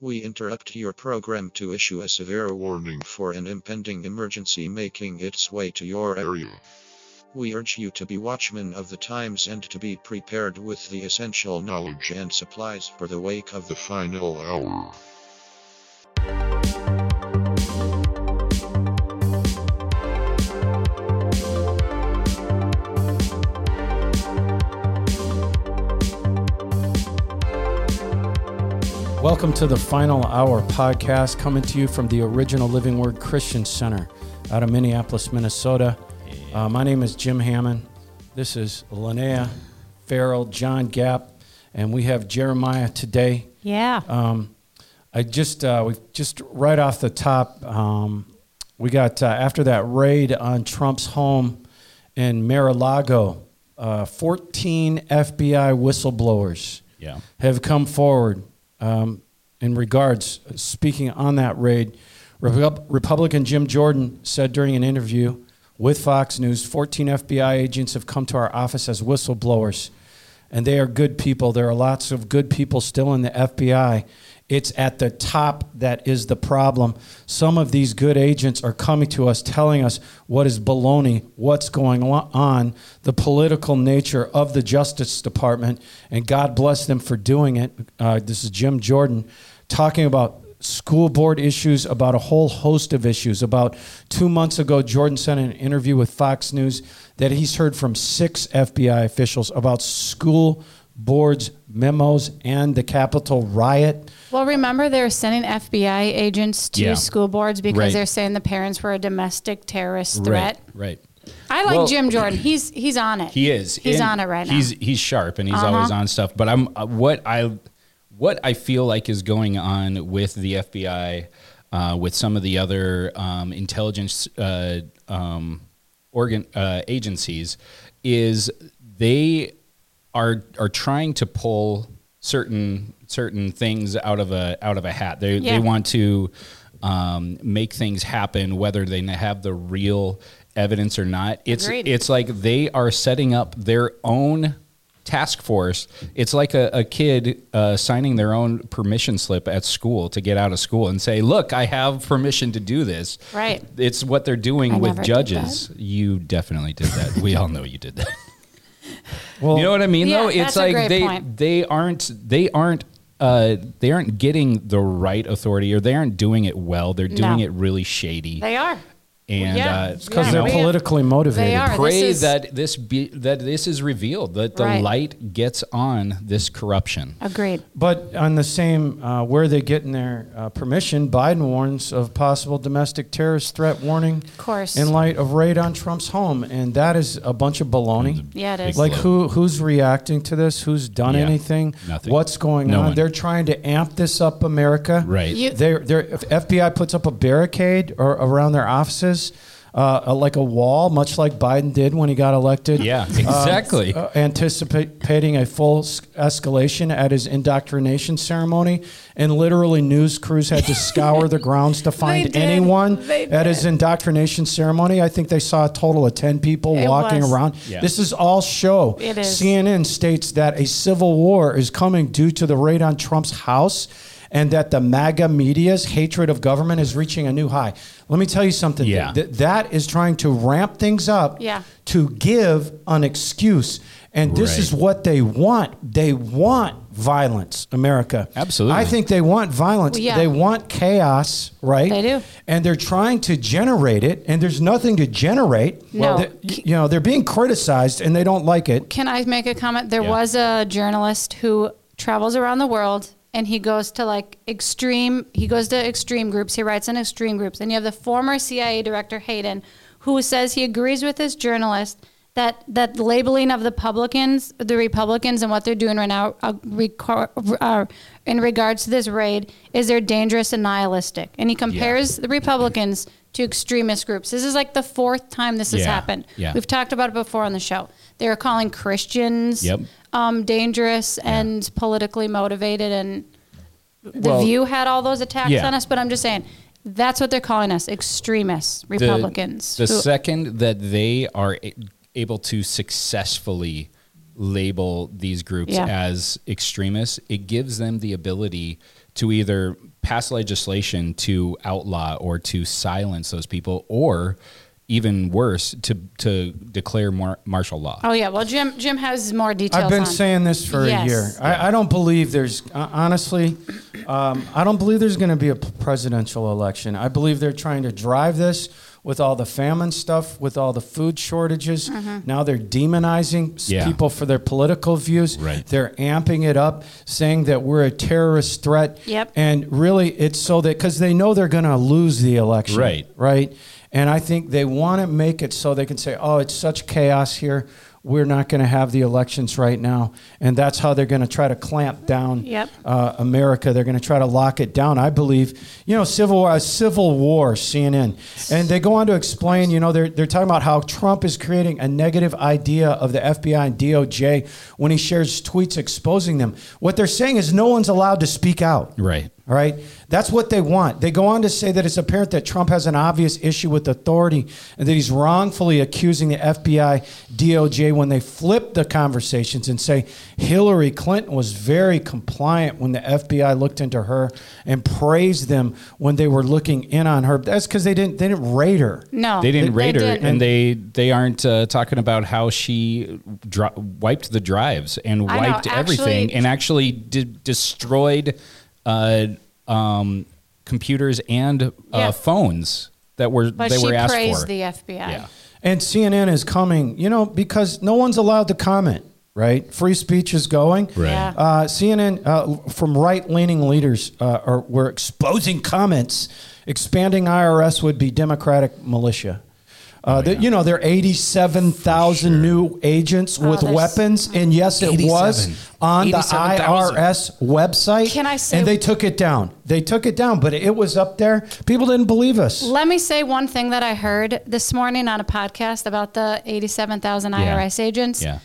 We interrupt your program to issue a severe warning for an impending emergency making its way to your area. We urge you to be watchmen of the times and to be prepared with the essential knowledge and supplies for the wake of the final hour. Welcome to the Final Hour podcast, coming to you from the original Living Word Christian Center out of Minneapolis, Minnesota. Uh, my name is Jim Hammond. This is Linnea Farrell, John Gap, and we have Jeremiah today. Yeah. Um, I just, uh, we just right off the top, um, we got uh, after that raid on Trump's home in Mar-a-Lago, uh, 14 FBI whistleblowers Yeah. have come forward um, in regards, speaking on that raid. Repub- Republican Jim Jordan said during an interview with Fox News 14 FBI agents have come to our office as whistleblowers, and they are good people. There are lots of good people still in the FBI. It's at the top that is the problem. Some of these good agents are coming to us telling us what is baloney, what's going on, the political nature of the Justice Department, and God bless them for doing it. Uh, this is Jim Jordan talking about school board issues, about a whole host of issues. About two months ago, Jordan sent an interview with Fox News that he's heard from six FBI officials about school boards, memos, and the Capitol riot. Well, remember they're sending FBI agents to Yeah. school boards because Right. they're saying the parents were a domestic terrorist threat. Right. Right. I like Well- Jim Jordan. He's he's on it. He is. He's And on it right now. He's he's sharp and he's Uh-huh. always on stuff. But I'm uh, what I what I feel like is going on with the FBI, uh, with some of the other um, intelligence uh, um, organ uh, agencies, is they are are trying to pull certain certain things out of a out of a hat. They Yeah. they want to um, make things happen, whether they have the real evidence or not. It's Agreed. it's like they are setting up their own task force. It's like a, a kid uh, signing their own permission slip at school to get out of school and say, "Look, I have permission to do this." Right. It's what they're doing I with judges. You definitely did that. we all know you did that. Well, You know what I mean? Yeah, though it's that's a like great they point. they aren't they aren't uh, they aren't getting the right authority or they aren't doing it well. They're doing No. it really shady. they are. And yeah. uh, because Yeah, they're we have- politically motivated. They are. pray This is- that this be that this is revealed that the Right. light gets on this corruption. Agreed. But on the same, uh, where are they getting their uh, permission? Biden warns of possible domestic terrorist threat warning Of course. in light of raid on Trump's home, and that is a bunch of baloney. Yeah, it Big is. Like who who's reacting to this? Who's done Yeah, anything? nothing. What's going No on? one. They're trying to amp this up, America. Right. You- They're, they're, if FBI puts up a barricade or around their offices, uh, like a wall, much like Biden did when he got elected. Yeah, exactly. Uh, anticipating a full escalation at his indoctrination ceremony, and literally news crews had to scour the grounds to find did. anyone They at his indoctrination ceremony. I think they saw a total of ten people It walking was. around. Yeah. This is all show. It is. CNN states that a civil war is coming due to the raid on Trump's house. And that the MAGA media's hatred of government is reaching a new high. Let me tell you something. Yeah. Th- that is trying to ramp things up Yeah. to give an excuse. And this Right. is what they want. They want violence, America. Absolutely. I think they want violence. Well, yeah. They want chaos, right? They do. And they're trying to generate it, and there's nothing to generate. No. They- you know, they're being criticized and they don't like it. Can I make a comment? There Yeah. was a journalist who travels around the world and he goes to like extreme he goes to extreme groups. He writes in extreme groups. And you have the former CIA director Hayden who says he agrees with this journalist that that labeling of the Republicans, the Republicans and what they're doing right now uh, reco- uh, in regards to this raid is they're dangerous and nihilistic. And he compares the Republicans to extremist groups. This is like the fourth time this has Yeah, happened. yeah. We've talked about it before on the show. they're calling Christians Yep. Um, dangerous and politically motivated, and the Well- View had all those attacks Yeah. on us. But I'm just saying, that's what they're calling us: extremists, The- Republicans. The, who- second that they are a- able to successfully label these groups Yeah. as extremists, it gives them the ability to either pass legislation to outlaw or to silence those people, or even worse, to to declare mar- martial law. Oh yeah. Well, Jim Jim has more details. I've been on. saying this for Yes. a year. I, I don't believe there's uh, honestly, um, I don't believe there's going to be a presidential election. I believe they're trying to drive this with all the famine stuff, with all the food shortages. Mm-hmm. Now they're demonizing Yeah. people for their political views. Right. They're amping it up, saying that we're a terrorist threat. Yep. And really, it's so that because they know they're going to lose the election. Right. Right. And I think they want to make it so they can say, oh, it's such chaos here. We're not going to have the elections right now. And that's how they're going to try to clamp down Yep. uh, America. They're going to try to lock it down. I believe, you know, civil uh, civil war, CNN, and they go on to explain. You know, they're they're talking about how Trump is creating a negative idea of the FBI and DOJ when he shares tweets exposing them. What they're saying is no one's allowed to speak out. Right. All right. That's what they want. They go on to say that it's apparent that Trump has an obvious issue with authority and that he's wrongfully accusing the FBI, DOJ when they flip the conversations and say Hillary Clinton was very compliant when the FBI looked into her and praised them when they were looking in on her. That's because they didn't they didn't raid her. No, They didn't raid her, didn't. and they they aren't uh, talking about how she dro- wiped the drives and I know, wiped everything, and actually did, destroyed uh, um, computers and uh, Yeah. phones that were But they she were asked praised for. the FBI. yeah, And CNN is coming, you know, because no one's allowed to comment, right? Free speech is going. Right. Yeah. Uh, CNN uh, from right-leaning leaders uh, are were exposing comments. Expanding IRS would be Democratic militia. Uh, the- You know, there are 87,000 new agents with weapons, and yes, it was on the 87,000. IRS website. Can I say- And they took it down. They took it down, but it was up there. People didn't believe us. Let me say one thing that I heard this morning on a podcast about the 87,000 Yeah. IRS agents. yeah,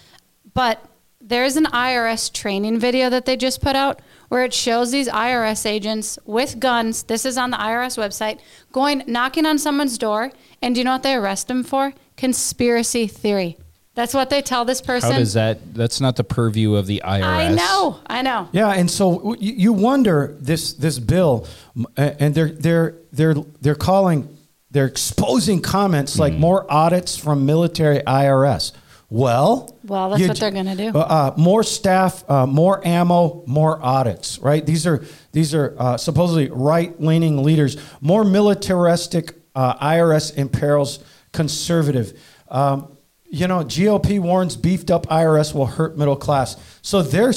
But there's an IRS training video that they just put out where it shows these IRS agents with guns. This is on the IRS website, going knocking on someone's door. And do you know what they arrest them for? Conspiracy theory. That's what they tell this person. how does that? That's not the purview of the IRS. I know. I know. Yeah, and so you, you wonder this this bill, and they're they're they're they're calling they're exposing comments like hmm. more audits from military IRS. Well, Well, that's you what they're gonna do. Uh, uh, more staff, uh, more ammo, more audits. Right? These are these are uh, supposedly right leaning leaders. More militaristic uh, IRS imperils conservative. Um, you know, GOP warns beefed up IRS will hurt middle class. So they're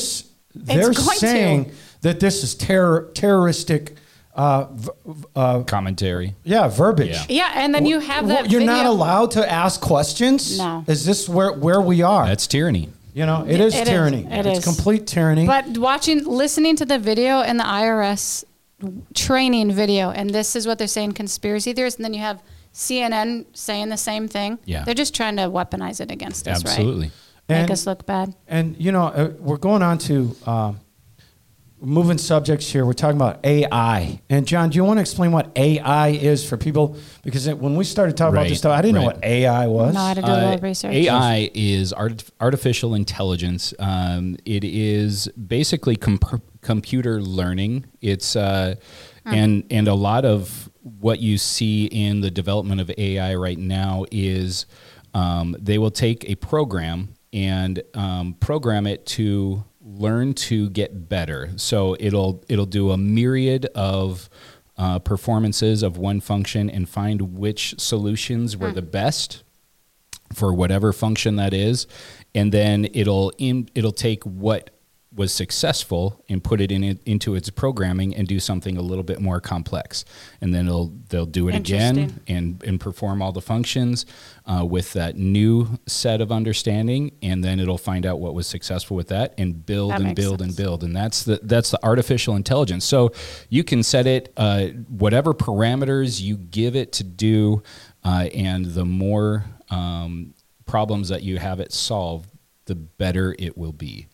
they're going to. saying that this is terror terroristic. Uh, v- v- uh, Commentary. yeah, verbiage. Yeah. Yeah, and then you have Well, that. You're video. not allowed to ask questions. No. Is this where where we are? That's tyranny. you know, it is It is. tyranny. It it's is. complete tyranny. But watching, listening to the video and the IRS training video, and this is what they're saying: conspiracy theorists. And then you have CNN saying the same thing. Yeah. they're just trying to weaponize it against us, Absolutely. right? Absolutely. Make And- us look bad. And you know, uh, we're going on to um, moving subjects here. We're talking about AI. And John, do you want to explain what AI is for people? Because it, when we started talking about this stuff, I didn't know what AI was. No, I had to do a Uh, little research. AI is art- artificial intelligence. Um, it is basically com- computer learning. It's uh, and and a lot of what you see in the development of AI right now is um, they will take a program and um, program it to learn to get better. So it'll it'll do a myriad of uh, performances of one function and find which solutions were the best for whatever function that is, and then it'll in, it'll take what was successful and put it in it, into its programming and do something a little bit more complex, and then it'll they'll do it again and and perform all the functions uh, with that new set of understanding, and then it'll find out what was successful with that and build That and build and build, and that's the that's the artificial intelligence. So you can set it uh, whatever parameters you give it to do, uh, and the more um, problems that you have it solve, the better it will be.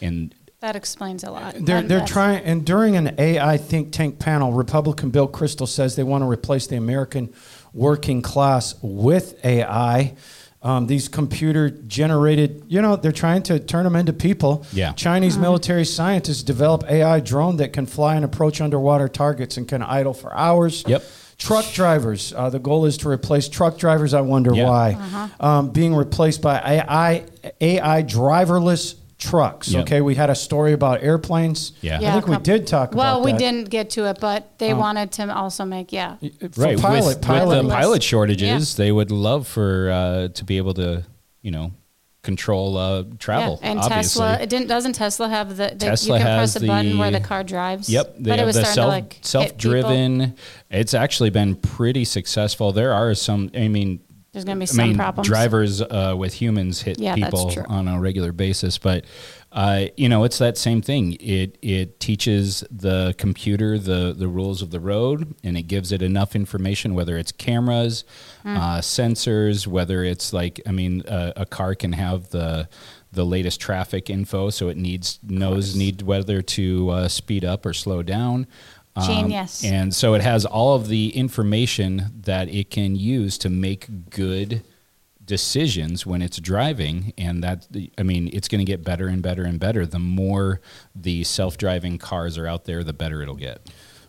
And That explains a lot. They're, And they're trying, and during an AI think tank panel, Republican Bill Kristol says they want to replace the American working class with AI. Um, these computer generated, you know, they're trying to turn them into people. Yeah. Chinese military scientists develop AI drone that can fly and approach underwater targets and can idle for hours. Yep. Truck drivers. Uh, the goal is to replace truck drivers. I wonder Yeah. why. Uh-huh. Um, being replaced by AI, AI driverless trucks. Yep. Okay, we had a story about airplanes. Yeah. I think we a coup- did talk Well, about we that. didn't get to it, but they wanted to also make yeah. Right pilot, with, pilot. with the pilot shortages they would love for uh, to be able to you know control uh, travel Yeah, and obviously. Tesla. It didn't. Doesn't Tesla have the? the Tesla you can has press a button where the- the car drives. Yep, they but it was the starting self to like self-driven. It's actually been pretty successful. There are some. I mean, There's going to be I some mean, problems. drivers uh, with humans hit Yeah, people on a regular basis, but uh, you know, it's that same thing. It it teaches the computer the the rules of the road, and it gives it enough information, whether it's cameras, Hmm. uh, sensors, whether it's like, I mean, uh, a car can have the the latest traffic info, so it needs knows need whether to uh, speed up or slow down. Um, Genius. and so it has all of the information that it can use to make good decisions when it's driving and that i mean it's going to get better and better and better the more the self-driving cars are out there the better it'll get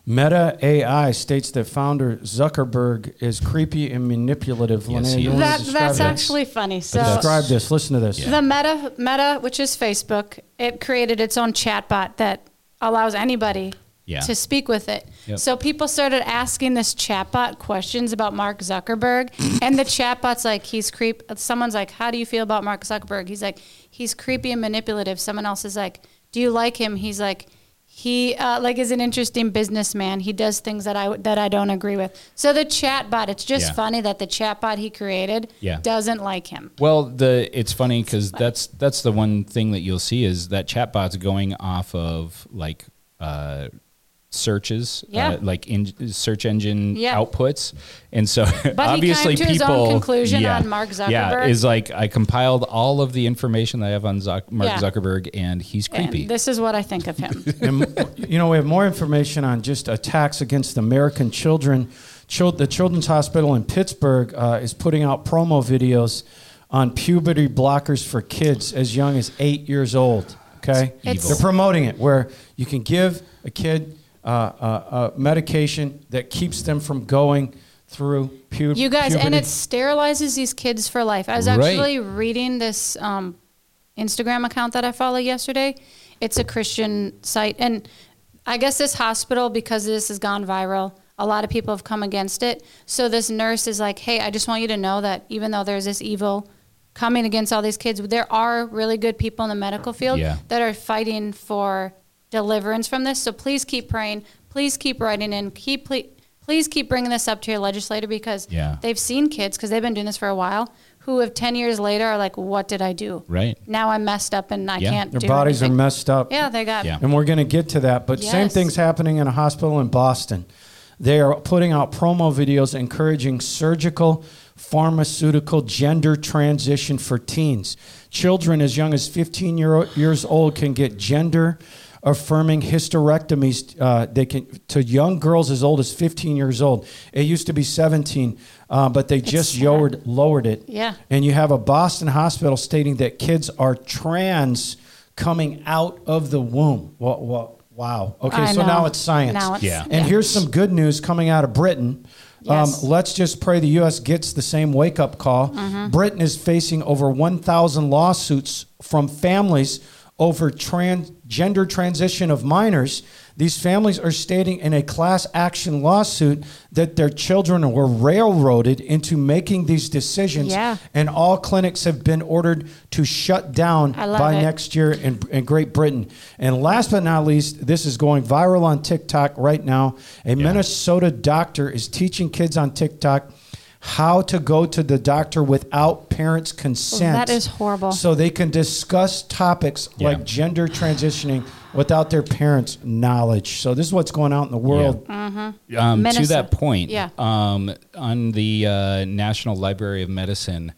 Meta AI states that founder Zuckerberg is creepy and manipulative. Yes, Linnea, he is. That that's that? actually funny. So that's- describe this. Listen to this. Yeah. the Meta Meta, which is Facebook, it created its own chatbot that allows anybody Yeah. to speak with it. Yep. So people started asking this chatbot questions about Mark Zuckerberg, and the chatbot's like, he's creep. Someone's like, how do you feel about Mark Zuckerberg? He's like, he's creepy and manipulative. Someone else is like, do you like him? He's like. He uh, like is an interesting businessman. He does things that I that I don't agree with. So the chatbot, it's just Yeah. funny that the chatbot he created Yeah. doesn't like him. well the it's funny because that's that's the one thing that you'll see is that chatbot's going off of like uh searches Yeah. uh, like in search engine Yeah. outputs and so he obviously came to his own people conclusion yeah, on Mark yeah Zuckerberg. is like i compiled all of the information that i have on Zuck, mark Yeah. zuckerberg and he's creepy And this is what I think of him. and you know, we have more information on just attacks against American children. Chil- the Children's Hospital in Pittsburgh uh, is putting out promo videos on puberty blockers for kids as young as eight years old. Okay, It's- they're promoting it where you can give a kid uh, uh, uh, Uh, uh, uh, medication that keeps them from going through pu- You guys, and it sterilizes these kids for life. I was Right. actually reading this um, Instagram account that I follow yesterday. It's a Christian site, and I guess this hospital, because this has gone viral, a lot of people have come against it. So this nurse is like, "Hey, I just want you to know that even though there's this evil coming against all these kids, there are really good people in the medical field Yeah. that are fighting for deliverance from this. So please keep praying. Please keep writing in. Keep ple- please keep bringing this up to your legislator because Yeah. they've seen kids because they've been doing this for a while who have 10 years later are like what did i do right now i'm messed up and i Yeah. can't their do bodies anything. are messed up. yeah they got Yeah. And we're going to get to that. But same thing's happening in a hospital in Boston. They are putting out promo videos encouraging surgical, pharmaceutical gender transition for teens. Children as young as 15 year, years old can get gender affirming hysterectomies uh, they can to young girls as old as 15 years old it used to be 17 uh, but they just lowered lowered it Yeah. and you have a Boston hospital stating that kids are trans coming out of the womb. Well, well, wow. Okay, I so know. now it's science. Now it's- Yeah. And here's some good news coming out of Britain. Yes. Um, let's just pray the U.S. gets the same wake up call. Mm-hmm. Britain is facing over 1,000 lawsuits from families over transgender transition of minors. These families are stating in a class action lawsuit that their children were railroaded into making these decisions, Yeah. and all clinics have been ordered to shut down by it. next year in, in Great Britain. And last but not least, this is going viral on TikTok right now. A Minnesota doctor is teaching kids on TikTok how to go to the doctor without parents' consent. that is horrible. So they can discuss topics Yeah. like gender transitioning without their parents' knowledge. So this is what's going on in the world. Um, to that point, Yeah. um, on the uh, National Library of Medicine,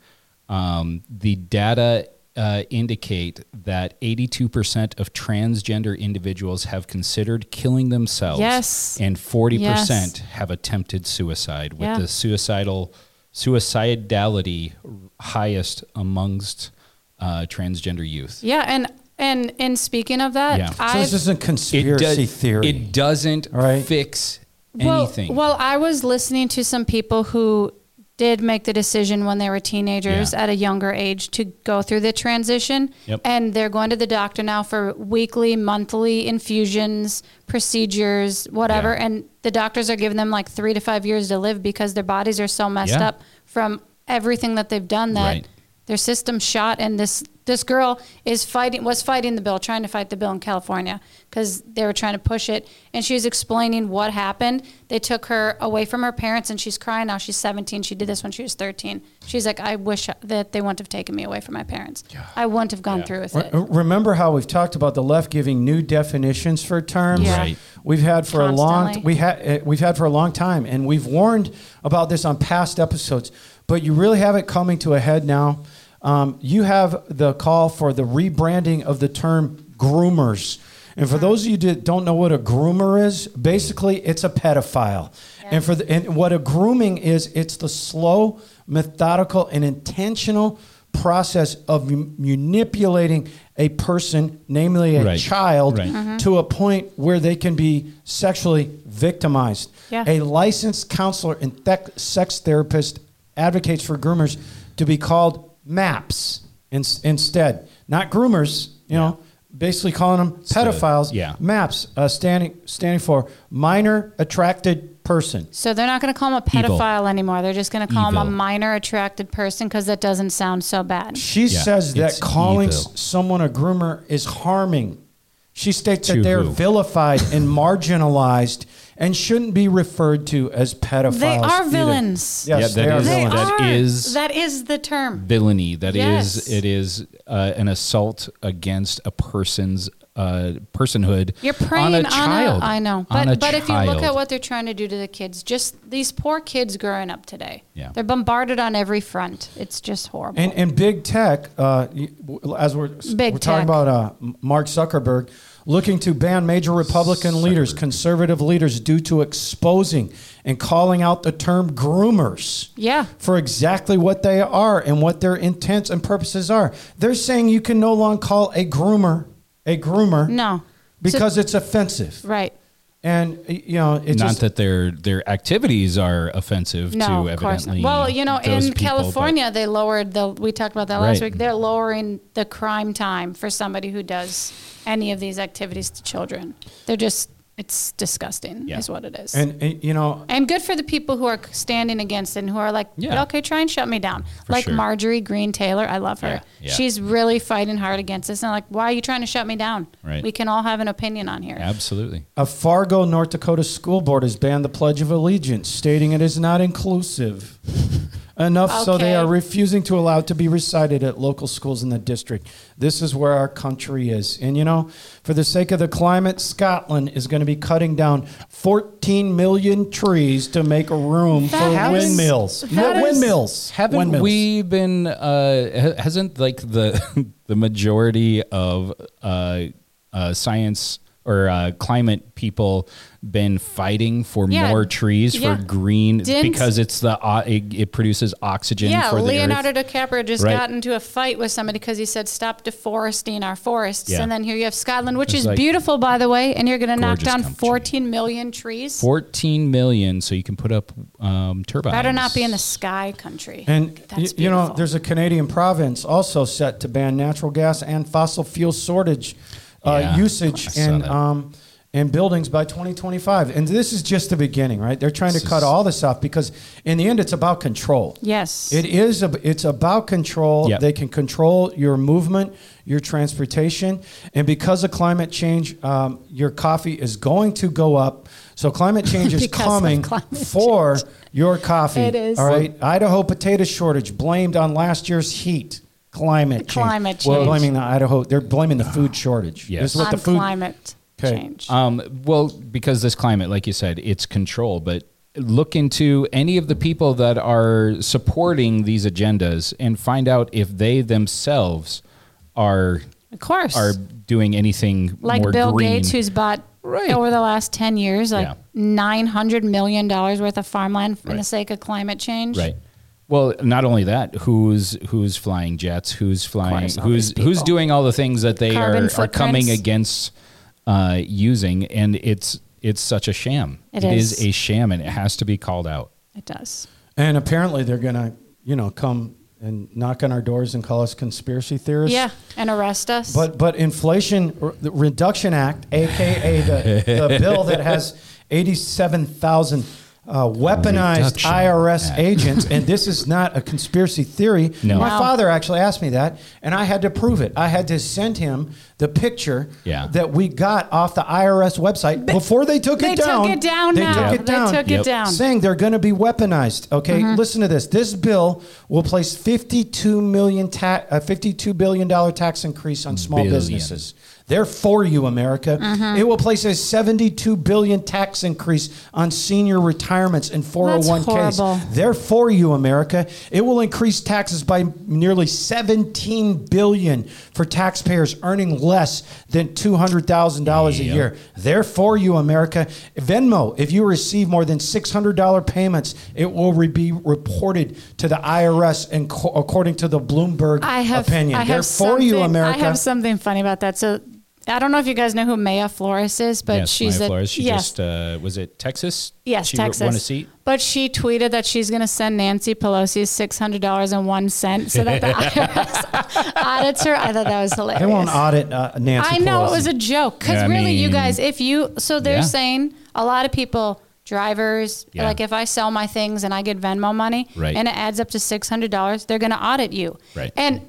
um, the data uh, indicate that 82% of transgender individuals have considered killing themselves. Yes. And 40% Yes. have attempted suicide with Yeah. the suicidal suicidality highest amongst uh, transgender youth. Yeah, and and and speaking of that, Yeah. So So this isn't It, conspiracy does, theory. it doesn't Right. fix well, anything. well, I was listening to some people who did make the decision when they were teenagers Yeah. at a younger age to go through the transition, Yep. and they're going to the doctor now for weekly, monthly infusions, procedures, whatever, Yeah. and the doctors are giving them like three to five years to live because their bodies are so messed Yeah. up from everything that they've done that Right. their system's shot and this this girl is fighting was fighting the bill trying to fight the bill in california because they were trying to push it and she was explaining what happened they took her away from her parents and she's crying now she's 17 she did this when she was 13 she's like i wish that they wouldn't have taken me away from my parents i wouldn't have gone through with Re- it Remember how we've talked about the left giving new definitions for terms? Yeah. Right. We've had for a long Constantly. we had uh, we've had for a long time, and we've warned about this on past episodes. But you really have it coming to a head now. Um, you have the call for the rebranding of the term groomers. And for those of you that don't know what a groomer is, basically it's a pedophile. And for the, and what a grooming is, it's the slow, methodical, and intentional process of m- manipulating a person, namely a Right. child, Right. Mm-hmm. to a point where they can be sexually victimized. Yeah. A licensed counselor and thec- sex therapist advocates for groomers to be called MAPS in- instead, not groomers. You know, basically calling them pedophiles. yeah. MAPS uh, standing standing for minor attracted person. so they're not going to call him a Evil. pedophile anymore they're just going to call him a minor attracted person because that doesn't sound so bad She Yeah, says that calling evil. someone a groomer is harming. She states To that they're who? vilified and marginalized and shouldn't be referred to as pedophiles. they are either. villains Yes, Yeah, they that are is- they villains. That are is- that is the term villainy. That is, Yes. it is uh, an assault against a person's uh, personhood You're preying on a child. I know, On a but but if you look at what they're trying to do to the kids, just these poor kids growing up today. Yeah. they're bombarded on every front. It's just horrible. And, and big tech, uh, as we're, Big we're talking about uh, Mark Zuckerberg, looking to ban major Republican leaders, conservative leaders, due to exposing and calling out the term groomers. yeah, for exactly what they are and what their intents and purposes are. They're saying you can no longer call a groomer a groomer no, because it's offensive. right. And you know, it's Not just that their their activities are offensive No, to of course not. evidently. Well, you know, those in people, but- California, they lowered the. We talked about that last Right. week. They're lowering the crime time for somebody who does any of these activities to children. They're just. It's disgusting, Yeah. is what it is. and, and, you know, And good for the people who are standing against it and who are like, Yeah. okay, try and shut me down. For like sure. Marjorie Greene Taylor, I love her. Yeah, yeah. She's really fighting hard against this. And like, why are you trying to shut me down? Right. We can all have an opinion on here. absolutely. a Fargo, North Dakota school board has banned the Pledge of Allegiance, stating it is not inclusive. Enough so they Okay. are refusing to allow it to be recited at local schools in the district. This is where our country is. And you know, for the sake of the climate, Scotland is going to be cutting down 14 million trees to make room for That is- windmills. that No, is- windmills. Haven't windmills. we been? Uh, ha- hasn't like the the majority of uh, uh, science or uh, climate people been fighting for Yeah. more trees Yeah. for green Didn't- because it's the o- it, it produces oxygen yeah, for the Leonardo earth. DiCaprio just Right. got into a fight with somebody because he said, "Stop deforesting our forests." Yeah. And then here you have Scotland, which It's is like- beautiful, by the way, and you're going to knock down country. 14 million trees. 14 million, so you can put up um, turbines. Better not be in the sky country. And y- you know, there's a Canadian province also set to ban natural gas and fossil fuel shortage uh, Yeah, usage I saw in um, in buildings by 2025. And this is just the beginning, right? They're trying to cut is- all this off because in the end, it's about control. yes. It is. A, it's about control. Yep. They can control your movement, your transportation, and because of climate change, um, your coffee is going to go up. So climate change is coming climate for your coffee. It is. All right. Idaho potato shortage blamed on last year's heat. Climate change. Climate Well, change. blaming the Idaho. They're blaming the food shortage. Yes. This is what on the food. climate Okay. change. Um, well, because this climate, like you said, it's control. But look into any of the people that are supporting these agendas and find out if they themselves are of course. are doing anything like more Bill green. Gates, who's bought Right. over the last 10 years, like Yeah. $900 million worth of farmland for the sake of climate change. right. Well, not only that, who's who's flying jets, who's flying, course, who's these who's doing all the things that they Carbon are, are coming against uh, using, and it's it's such a sham. It it is. is. a sham, and it has to be called out. It does. And apparently they're going to, you know, come and knock on our doors and call us conspiracy theorists. Yeah, and arrest us. But but Inflation R- the Reduction Act, aka the, the bill that has eighty seven thousand uh, weaponized IRS Act. agents, and this is not a conspiracy theory. No. My No. father actually asked me that, and I had to prove it. I had to send him the picture Yeah. that we got off the IRS website before they took they it down. They took it down They now. took it down They took Yep. it down. saying they're going to be weaponized. Okay, Mm-hmm. listen to this. This bill will place 52 million ta- uh, 52 billion dollar tax increase on small Billion. businesses. They're for you, America. Mm-hmm. It will place a 72 billion tax increase on senior retirements and 401ks. horrible. They're for you, America. It will increase taxes by nearly 17 billion for taxpayers earning less than $200,000 a year. They're for you, America. Venmo, if you receive more than $600 payments, it will re- be reported to the IRS and co- according to the Bloomberg I have opinion. I They're have for you, America. I have something funny about that. So I don't know if you guys know who Mayra Flores is, but yes, she's Mayra a Flores. She yes, just uh, was it Texas? yes, she Texas. won a seat. But she tweeted that she's going to send Nancy Pelosi six hundred dollars and one cent so that the IRS audits her. I thought that was hilarious. they won't audit uh, Nancy I know Pelosi. it was a joke because Yeah, I really, you guys, if you so they're Yeah. saying a lot of people, drivers, Yeah. like if I sell my things and I get Venmo money, Right. and it adds up to six hundred dollars, they're going to audit you. Right. And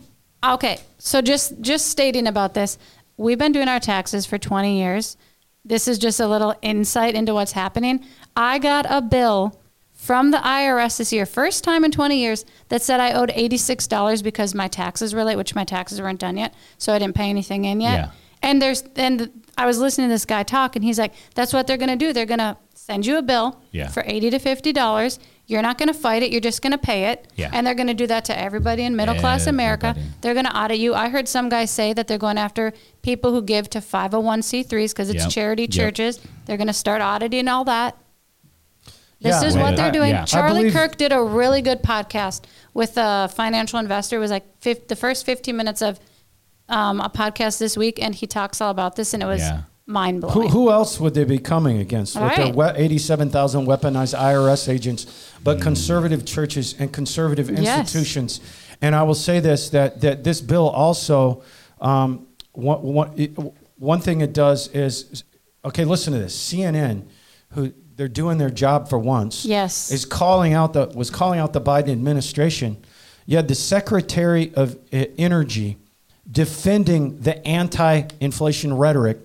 okay, so just just stating about this, we've been doing our taxes for twenty years. This is just a little insight into what's happening. I got a bill from the IRS this year, first time in 20 years, that said I owed $86 because my taxes were late, which my taxes weren't done yet. So I didn't pay anything in yet. Yeah. And there's and I was listening to this guy talk, and he's like, "That's what they're going to do. They're going to send you a bill Yeah. for eighty to fifty dollars. You're not going to fight it. You're just going to pay it. Yeah. And they're going to do that to everybody in middle class America. Everybody. They're going to audit you. I heard some guys say that they're going after people who give to 501c3s because it's Yep. charity Yep. churches. They're going to start auditing all that. This Yeah. is what they're I- doing. yeah. Charlie believe- Kirk did a really good podcast with a financial investor. It was like the first 15 minutes of um, a podcast this week, and he talks all about this, and it was Yeah. Mind blowing. Who, who else would they be coming against with their Right. we- 87,000 weaponized IRS agents, but conservative churches and conservative Yes. institutions? And I will say this that, that this bill also, um, one, one, it, one thing it does is okay, listen to this CNN, who they're doing their job for once, Yes. is calling out the, was calling out the Biden administration. You had the Secretary of Energy defending the anti inflation rhetoric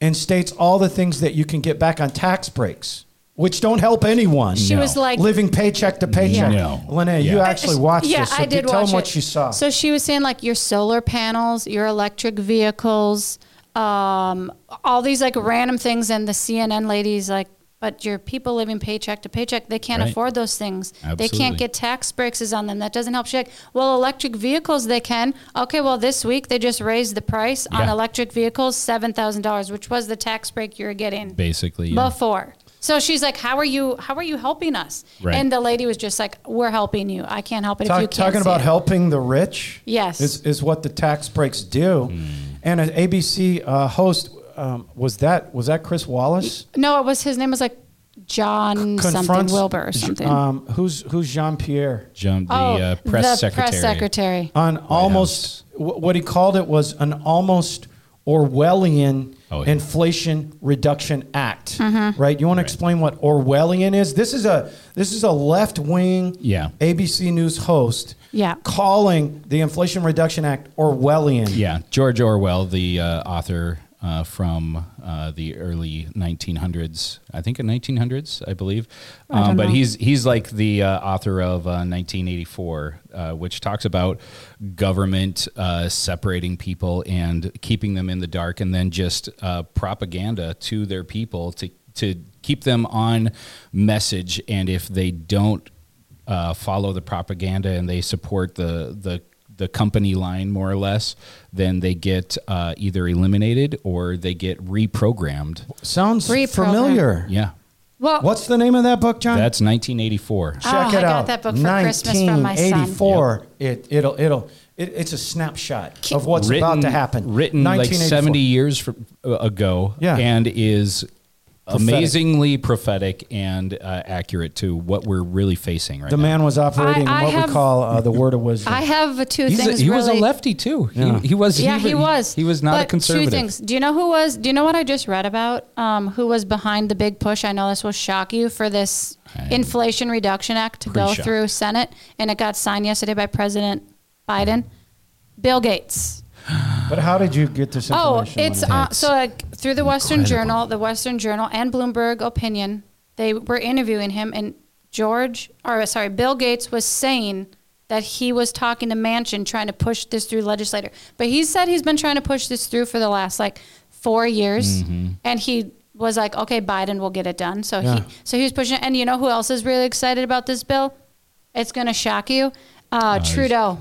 and states all the things that you can get back on tax breaks, which don't help anyone. She No. was like, living paycheck to paycheck. No. Linnea, you actually watched yeah, this. So I did tell watch them what it. you saw. So she was saying like your solar panels, your electric vehicles, um, all these like random things, and the CNN ladies like, but your people living paycheck to paycheck, they can't Right. afford those things. They can't get tax breaks on them. That doesn't help. She's like, well, electric vehicles they can. Okay, well this week they just raised the price on electric vehicles seven thousand dollars, which was the tax break you were getting Basically, yeah. before. So she's like, "How are you? How are you helping us?" Right. And the lady was just like, "We're helping you. I can't help it if you can't." talking about it." helping the rich Yes. is, is what the tax breaks do. Hmm. And an ABC uh, host um, was that was that Chris Wallace No, it was his name was like John something Wilbur or something. Um, who's who's Jean Pierre Jump the oh, uh, press the secretary. press secretary. on almost wh- what he called it was an almost Orwellian Oh, yeah. Inflation Reduction Act. Mm-hmm. Right? You want to explain what Orwellian is? This is a this is a left wing Yeah. ABC News host Yeah. calling the Inflation Reduction Act Orwellian. Yeah, George Orwell, the uh, author uh, from uh, the early 1900s, I think in 1900s, I believe. I Um, but know. he's he's like the uh, author of uh, 1984, uh, which talks about government uh, separating people and keeping them in the dark, and then just uh, propaganda to their people to to keep them on message. And if they don't uh, follow the propaganda and they support the the the company line more or less, then they get uh, either eliminated or they get reprogrammed. Sounds Reprogram. familiar. Yeah, Well, What's the name of that book, John? That's 1984. Check Oh, it I got out. that book for Christmas from my son. 1984. It it'll it'll it, it's a snapshot of what's about to happen. Written like 1984. 70 years fr- uh, ago, Yeah. and is Prophetic. amazingly prophetic and uh, accurate to what we're really facing right The now. The man was operating I- I what we call uh, the word of wisdom. I have two He's a- things. he was a lefty too. Yeah. He, he was. Yeah, he, wa- was. He was not but a conservative. Two things. Do you know who was? Do you know what I just read about? Um, who was behind the big push? I know this will shock you for this Inflation Reduction Act to go Pre-shock. through Senate, and it got signed yesterday by President Biden. Bill Gates. but how did you get this Oh, it's Lenny? uh, so like through the Western Incredible. Journal, the Western Journal, and Bloomberg Opinion. They were interviewing him, and George, or sorry, Bill Gates was saying that he was talking to Manchin, trying to push this through legislator. But he said he's been trying to push this through for the last like four years, Mm-hmm. and he was like, "Okay, Biden will get it done." So Yeah. he, so he was pushing. it. And you know who else is really excited about this bill? It's going to shock you. Uh, Trudeau.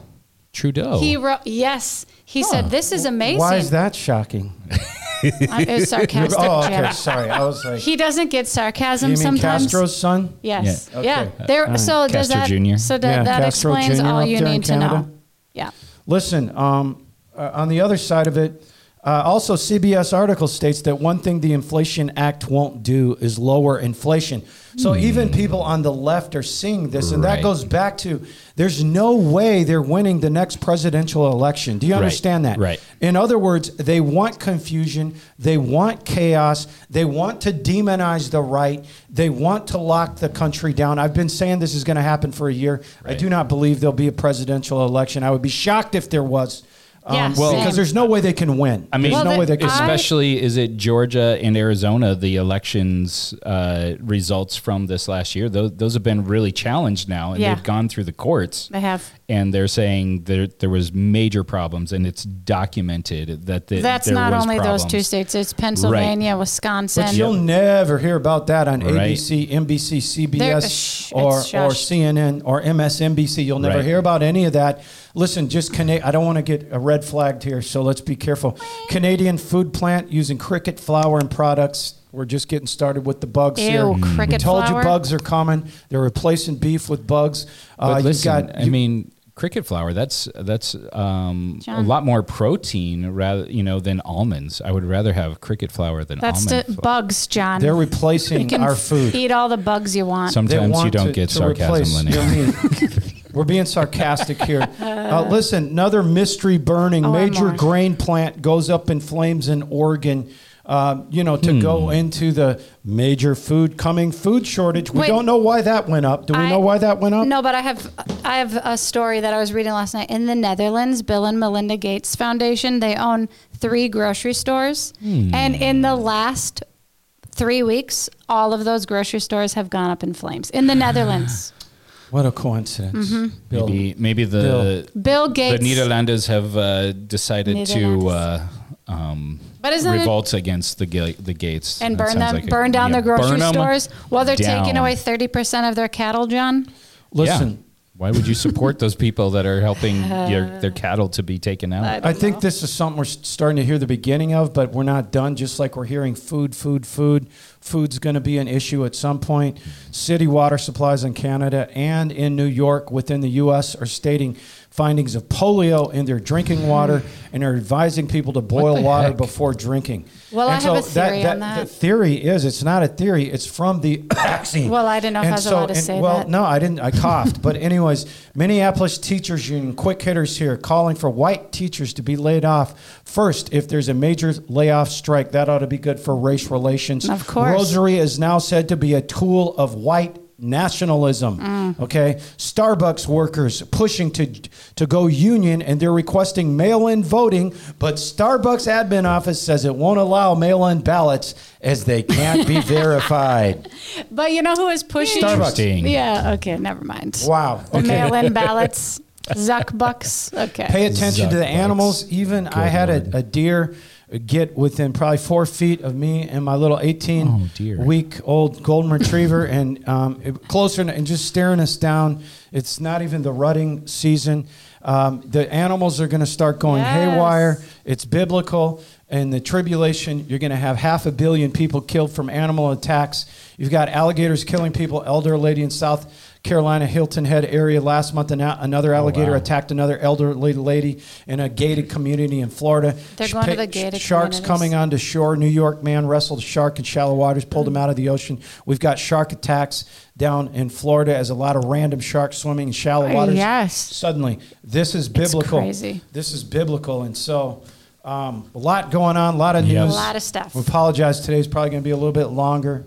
Trudeau. He wrote yes. He said, "This is amazing." Why is that shocking? I- it was sarcastic. oh, Jim. okay. Sorry, I was like, He doesn't get sarcasm you mean sometimes. Castro's son? Yes. Yeah. Yeah. There. All right. So does Castro that? Jr.? So that, Yeah, that Castro explains Jr. all you need to know. Yeah. Listen, um, uh, on the other side of it, uh, also CBS article states that one thing the Inflation Act won't do is lower inflation. So even people on the left are seeing this, and that Hmm. Goes back to there's no way they're winning the next presidential election. Do you Right. understand that? Right. In other words, they want confusion, they want chaos, they want to demonize the right, they want to lock the country down. I've been saying this is going to happen for a year. I do not believe there'll be a presidential election. I would be shocked if there was. Um, Yeah, well, same. because there's no way they can win. I mean, there's Well, no way they can I- win. Especially, is it Georgia and Arizona? The elections uh, results from this last year; those those have been really challenged now, and Yeah. they've gone through the courts. They have. and they're saying there there was major problems, and it's documented that the, That's there not was only those two problems. states. It's Pennsylvania, Wisconsin. But you'll never hear about that on Right. ABC, NBC, There- CBS, shh, or, it's or shush. CNN or MSNBC. You'll never Right. hear about any of that. Listen, just Cana- I don't want to get a red flagged here, so let's be careful. Canadian food plant using cricket flour and products. We're just getting started with the bugs Ew, here. cricket we told flour? you bugs are coming. They're replacing beef with bugs. But Uh, you've listen, got- I you- mean, cricket flour that's that's um, a lot more protein rather you know than almonds. I would rather have cricket flour than almonds. That's almond. the flour. bugs, John. they're you replacing can our food. eat all the bugs you want. They Sometimes you don't to- get to sarcasm, your Linnea. meat. We're being sarcastic here. Uh, listen, another mystery burning. Oh, Major grain plant goes up in flames in Oregon. Um, you know, to Hmm. go into the major food coming food shortage. We Wait. don't know why that went up. Do we I- know why that went up? No, but I have I have a story that I was reading last night. In the Netherlands, Bill and Melinda Gates Foundation, they own three grocery stores. And in the last three weeks, all of those grocery stores have gone up in flames. In the Netherlands. What a coincidence. Bill. Maybe maybe the Bill the Gates Netherlanders have uh, decided to uh, um, But isn't it- revolt against the ga- the gates and That burn them like a- burn down yeah, their grocery burn 'em stores while they're taking away 30% of their cattle, John. Listen, Yeah. Why would you support those people that are helping your, their cattle to be taken out? I- I think this is something we're starting to hear the beginning of, but we're not done. Just like we're hearing food, food, food. Food's going to be an issue at some point. City water supplies in Canada and in New York within the U.S. are stating findings of polio in their drinking mm. water and are advising people to boil water heck? before drinking. Well, I And have a so theory on that. The theory is it's not a theory; it's from the vaccine. Well, I didn't know if I And was allowed to and- say well, that. no, I didn't. I coughed. but anyways, Minneapolis Teachers Union, quick hitters here, calling for white teachers to be laid off first if there's a major layoff strike. That ought to be good for race relations. Of course. Rosary is now said to be a tool of white nationalism. Mm. Okay, Starbucks workers pushing to to go union and they're requesting mail-in voting, but Starbucks admin office says it won't allow mail-in ballots as they can't be verified. But you know who is pushing? Starbucks. Yeah, okay, never mind. Wow. Okay. mail-in ballots, Zuck bucks. Okay. Pay attention to the Zuckbucks. animals. Even I had a, a deer get within probably four feet of me and my little 18 Oh, dear. week old golden retriever, and um, it- closer and- and just staring us down. It's not even the rutting season. Um, the animals are going to start going Yes. haywire. It's biblical. in the tribulation, you're going to have half a billion people killed from animal attacks. You've got alligators killing people. Elder lady in South Carolina, Hilton Head area last month, an- another alligator wow. attacked another elderly lady in a gated community in Florida. They're Sh- going to the gated Sharks coming onto shore. New York man wrestled a shark in shallow waters, pulled him out of the ocean. We've got shark attacks down in Florida as a lot of random sharks swimming in shallow waters. Yes. Suddenly, this is biblical. crazy. This is biblical, and so um, a lot going on, a lot of news. Yep. A lot of stuff. We apologize. Today's probably going to be a little bit longer.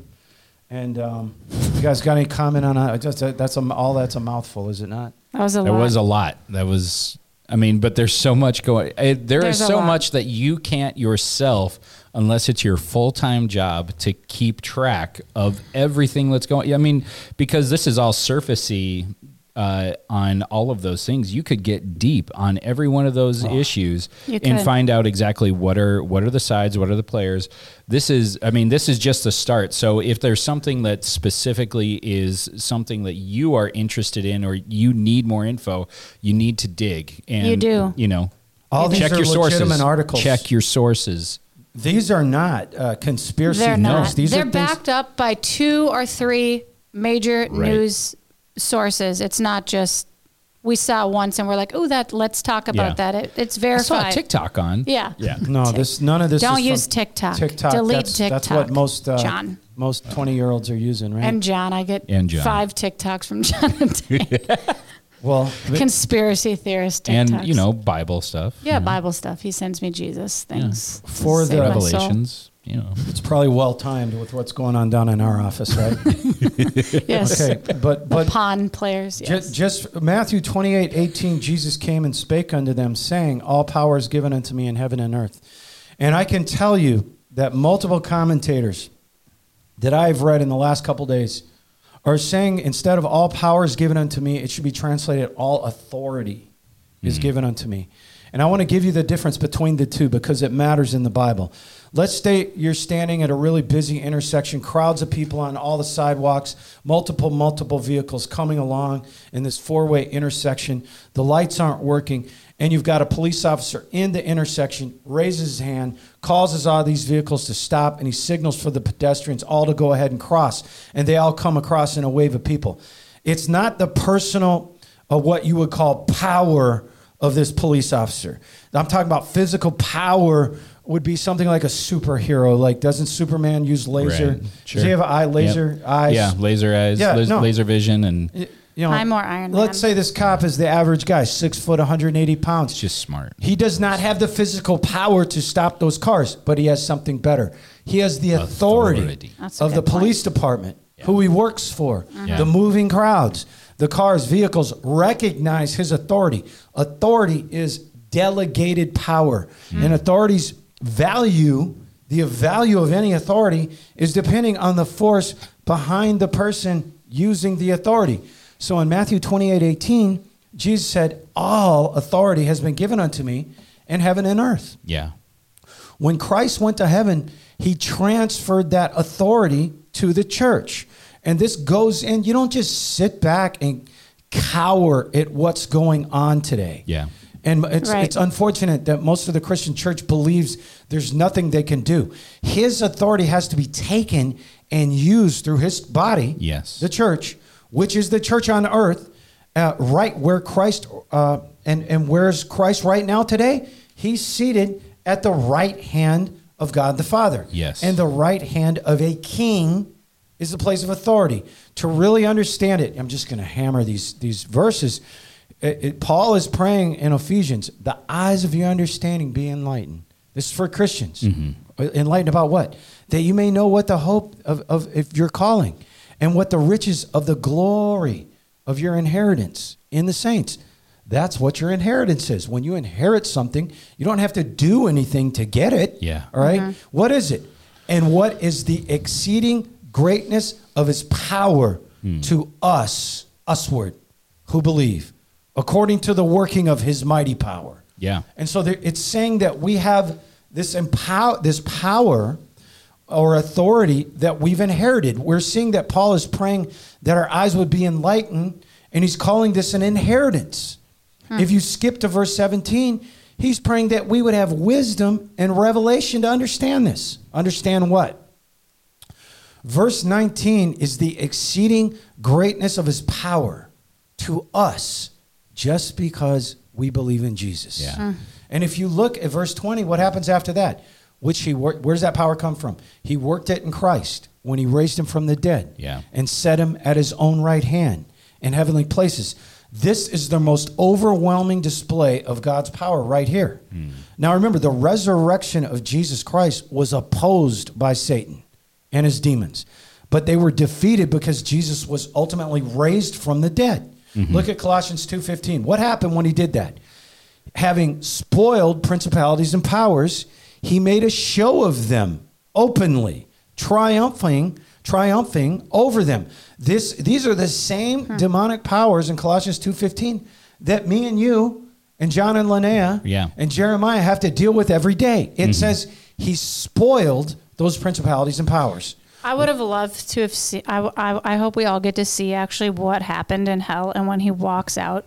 And um, you guys got any comment on that? Just uh, that's a, all. That's a mouthful, is it not? That was a There lot. was a lot. That was, I mean, but there's so much going. It, there is There's a so much that you can't yourself, unless it's your full time job, to keep track of everything that's going. I mean, because this is all surfacey. Uh, on all of those things, you could get deep on every one of those issues You and could. find out exactly what are what are the sides, what are the players. This is, I mean, this is just the start. So if there's something that specifically is something that you are interested in, or you need more info, you need to dig. And You do. You know, All these check are your sources. legitimate articles. Check your sources. These are not uh, conspiracy They're news. not. These They're are things, backed up by two or three major news sources. It's not just we saw once and we're like, oh, that. Let's talk about Yeah. that. It, it's I verified. saw a TikTok on. Yeah. Yeah. No, this none of this. Don't is use from TikTok. TikTok. Delete that's, That's what most uh, John. most twenty year olds are using, right? And John, I get And John. five TikToks from John a day. well, Conspiracy theorist TikToks. And you know, Bible stuff. Yeah, Bible stuff. He sends me Jesus things. to For the save my soul. Revelations. You know. it's probably well timed with what's going on down in our office, right? Yes. okay, but but Pawn players. Ju- Yes. Just Matthew 28, 18, Jesus came and spake unto them, saying, All power is given unto me in heaven and earth. And I can tell you that multiple commentators that I've read in the last couple days are saying instead of all power is given unto me, it should be translated all authority is hmm. given unto me. And I want to give you the difference between the two because it matters in the Bible. Let's say you're standing at a really busy intersection, crowds of people on all the sidewalks, multiple, multiple vehicles coming along in this four way intersection. The lights aren't working, and you've got a police officer in the intersection, raises his hand, causes all these vehicles to stop, and he signals for the pedestrians all to go ahead and cross. And they all come across in a wave of people. It's not the personal, of what you would call power of this police officer. I'm talking about physical power would be something like a superhero. Like, doesn't Superman use laser? Right, Does he have eye laser Yep. eyes? Yeah, laser eyes, Yeah, las- no. laser vision, and Y- You know, I'm more Iron Man. Let's say this cop is the average guy, six foot, 180 pounds. it's just smart. He does not have the physical power to stop those cars, but he has something better. He has the authority, Authority. Of the point. police department, who he works for, mm-hmm. Yeah. the moving crowds, the cars, vehicles recognize his authority. Authority is delegated power, mm. and authorities value the value of any authority is depending on the force behind the person using the authority. So in Matthew 28 18, Jesus said, All authority has been given unto me in heaven and earth. Yeah. When Christ went to heaven, he transferred that authority to the church. And this goes in, you don't just sit back and cower at what's going on today. Yeah. And it's, Right. it's unfortunate that most of the Christian church believes there's nothing they can do. His authority has to be taken and used through his body, Yes. the church, which is the church on earth, uh, right where Christ, uh, and, and where's Christ right now today? He's seated at the right hand of God the Father. Yes. And the right hand of a king is the place of authority. To really understand it, I'm just going to hammer these, these verses. It- it- Paul is praying in Ephesians, the eyes of your understanding be enlightened. This is for Christians. Mm-hmm. Uh, Enlightened about what? That you may know what the hope of, of if your calling and what the riches of the glory of your inheritance in the saints. That's what your inheritance is. When you inherit something, you don't have to do anything to get it. Yeah. All right? Mm-hmm. What is it? And what is the exceeding greatness of his power hmm. to us, usward, who believe, according to the working of his mighty power? Yeah. And so there, it's saying that we have this empower, this power or authority that we've inherited. We're seeing that Paul is praying that our eyes would be enlightened, and he's calling this an inheritance. Hmm. If you skip to verse 17, He's praying that we would have wisdom and revelation to understand this. Understand what? Verse 19 is the exceeding greatness of his power to us just because we believe in Jesus. Yeah. Uh. And if you look at verse 20, what happens after that? Which he worked, where does that power come from? He worked it in Christ when he raised him from the dead Yeah. and set him at his own right hand in heavenly places. This is the most overwhelming display of God's power right here. Hmm. Now remember, the resurrection of Jesus Christ was opposed by Satan and his demons, but they were defeated because Jesus was ultimately raised from the dead. Mm-hmm. Look at Colossians 2:15. What happened when he did that? having spoiled principalities and powers, he made a show of them openly, triumphing, triumphing over them. This, these are the same hmm. demonic powers in Colossians 2.15 that me and you and John and Lonaiah Yeah. and Jeremiah have to deal with every day. It mm-hmm. says he spoiled those principalities and powers. I would have loved to have seen. I, I, I hope we all get to see actually what happened in hell and when he walks out,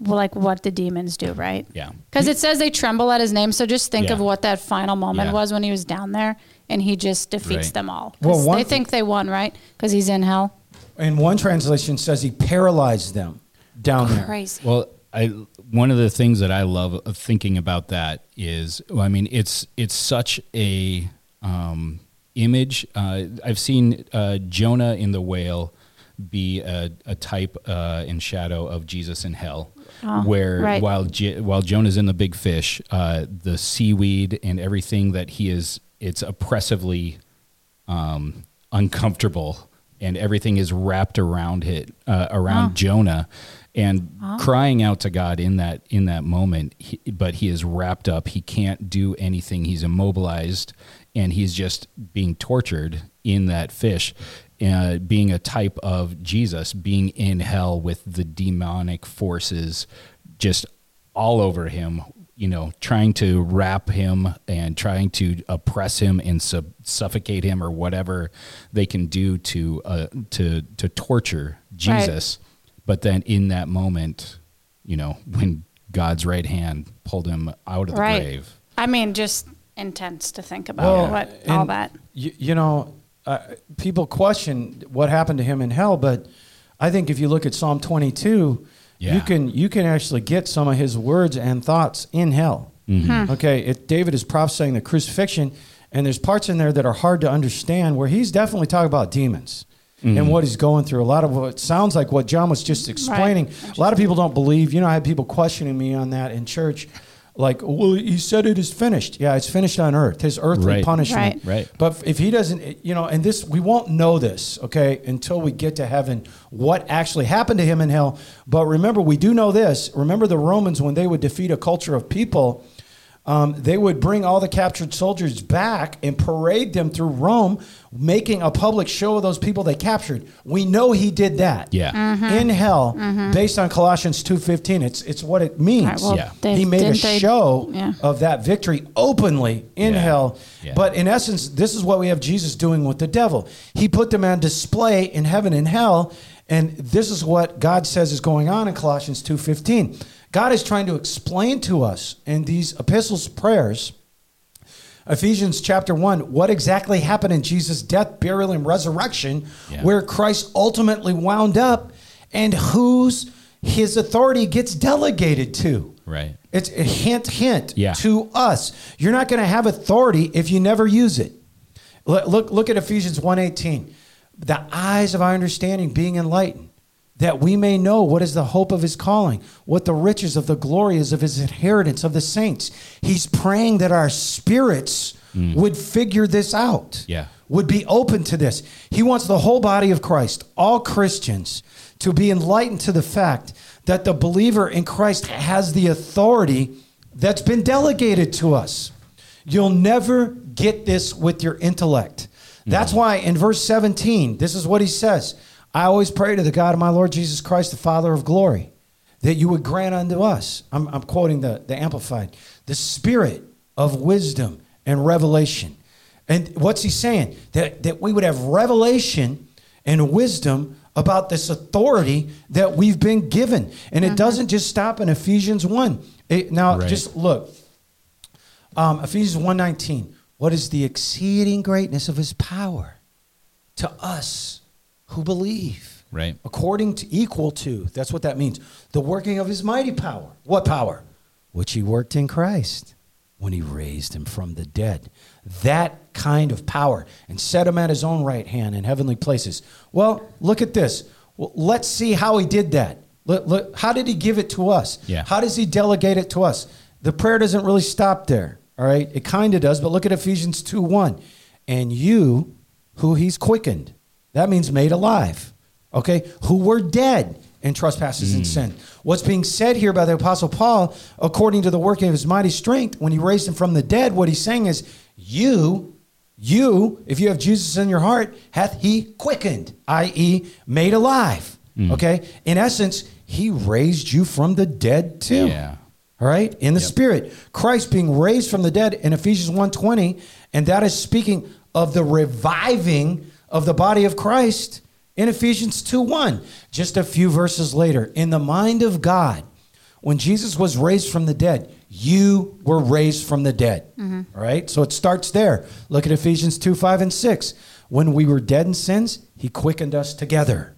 like what the demons do, right? Yeah. Because it says they tremble at his name. So just think Yeah. of what that final moment Yeah. was when he was down there and he just defeats Right. them all. Well, 'Cause one- they think they won, right? Because he's in hell. And one translation says he paralyzed them down there. Crazy. Well, I one of the things that I love of thinking about that is, well, I mean, it's it's such a um, image. Uh, I've seen uh, Jonah in the whale be a, a type uh, and shadow of Jesus in hell, Oh, where right. while J- while Jonah's in the big fish, uh, the seaweed and everything that he is, it's oppressively um, uncomfortable, and everything is wrapped around it, uh, around Oh. Jonah, and crying out to God in that in that moment. He, but he is wrapped up. He can't do anything. He's immobilized, and he's just being tortured in that fish. Uh, being a type of Jesus, being in hell with the demonic forces just all over him, you know, trying to wrap him and trying to oppress him and sub- suffocate him or whatever they can do to uh, to to torture Jesus. But then in that moment, you know, when God's right hand pulled him out of the Right. grave. I mean, just intense to think about Well, what all that. You, you know, uh, people question what happened to him in hell, but I think if you look at Psalm 22, Yeah. you can you can actually get some of his words and thoughts in hell. Mm-hmm. Okay, it, David is prophesying the crucifixion, and there's parts in there that are hard to understand where he's definitely talking about demons. Mm-hmm. And what he's going through. A lot of what sounds like what John was just explaining. A lot of people don't believe. You know, I had people questioning me on that in church. Like, well, he said it is finished. Yeah, it's finished on earth. His earthly Right. punishment. Right. Right. But if he doesn't, you know, and this, we won't know this, okay, until we get to heaven, what actually happened to him in hell. But remember, we do know this. Remember the Romans, when they would defeat a culture of people, um, they would bring all the captured soldiers back and parade them through Rome, making a public show of those people they captured. We know he did that. Yeah. Mm-hmm. In hell, based on Colossians 2.15. It's, it's what it means. All right, well, Yeah. they- he made a they- show yeah. of that victory openly in Yeah. hell. Yeah. But in essence, this is what we have Jesus doing with the devil. He put them on display in heaven and hell, and this is what God says is going on in Colossians 2:15. God is trying to explain to us in these epistles prayers Ephesians chapter 1, what exactly happened in Jesus' death, burial, and resurrection, Yeah. where Christ ultimately wound up, and whose his authority gets delegated to. Right. It's a hint, hint Yeah. to us. You're not going to have authority if you never use it. Look, look, look at Ephesians 1.18. The eyes of our understanding being enlightened, that we may know what is the hope of his calling, what the riches of the glory is of his inheritance of the saints. He's praying that our spirits mm. would figure this out Yeah. would be open to this. He wants the whole body of Christ, all Christians, to be enlightened to the fact that the believer in Christ has the authority that's been delegated to us. You'll never get this with your intellect. That's mm. why in verse 17, this is what he says I always pray to the God of my Lord Jesus Christ, the Father of glory, that you would grant unto us. I'm, I'm quoting the, the Amplified, the spirit of wisdom and revelation. And what's he saying? That, that we would have revelation and wisdom about this authority that we've been given. And it doesn't just stop in Ephesians 1. It- now, Right. just look. Um, Ephesians 1.19. What is the exceeding greatness of his power to us who believe? Right. According to, equal to, that's what that means. The working of his mighty power. What power? Which he worked in Christ when he raised him from the dead. That kind of power and set him at his own right hand in heavenly places. Well, look at this. Well, let's see how he did that. Look, look, how did he give it to us? Yeah. How does he delegate it to us? The prayer doesn't really stop there. All right. It kind of does, but look at Ephesians 2 1. And you, who he's quickened, that means made alive. Okay. Who were dead in trespasses and hmm. sin. What's being said here by the Apostle Paul, according to the working of his mighty strength, when he raised him from the dead, what he's saying is, you, you, if you have Jesus in your heart, hath he quickened, i.e., made alive. Hmm. Okay? In essence, he raised you from the dead too. Yeah. All right? In the spirit. Christ being raised from the dead in Ephesians 1:20, and that is speaking of the reviving of the body of Christ in Ephesians 2:1. Just a few verses later, in the mind of God, when Jesus was raised from the dead, you were raised from the dead. All right? So it starts there. Look at Ephesians 2, 5, and 6. When we were dead in sins, he quickened us together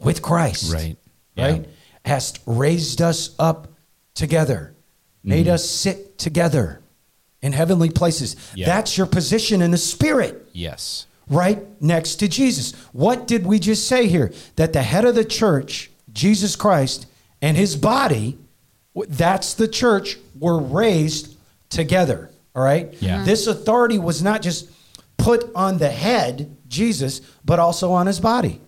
with Christ Right. Yeah. right? Hast raised us up together, made Mm-hmm. us sit together in heavenly places. Yeah. That's your position in the spirit, Yes. Right next to Jesus. What did we just say here? That the head of the church, Jesus Christ, and his body, that's the church, were raised together. All right? Yeah. Mhm. This authority was not just put on the head, Jesus, but also on his body.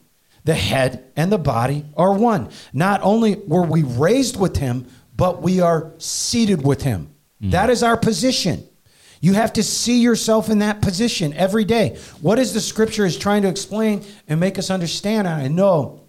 The head and the body are one. Not only were we raised with him, but we are seated with him. That is our position. You have to see yourself in that position every day. What is the scripture is trying to explain and make us understand? I know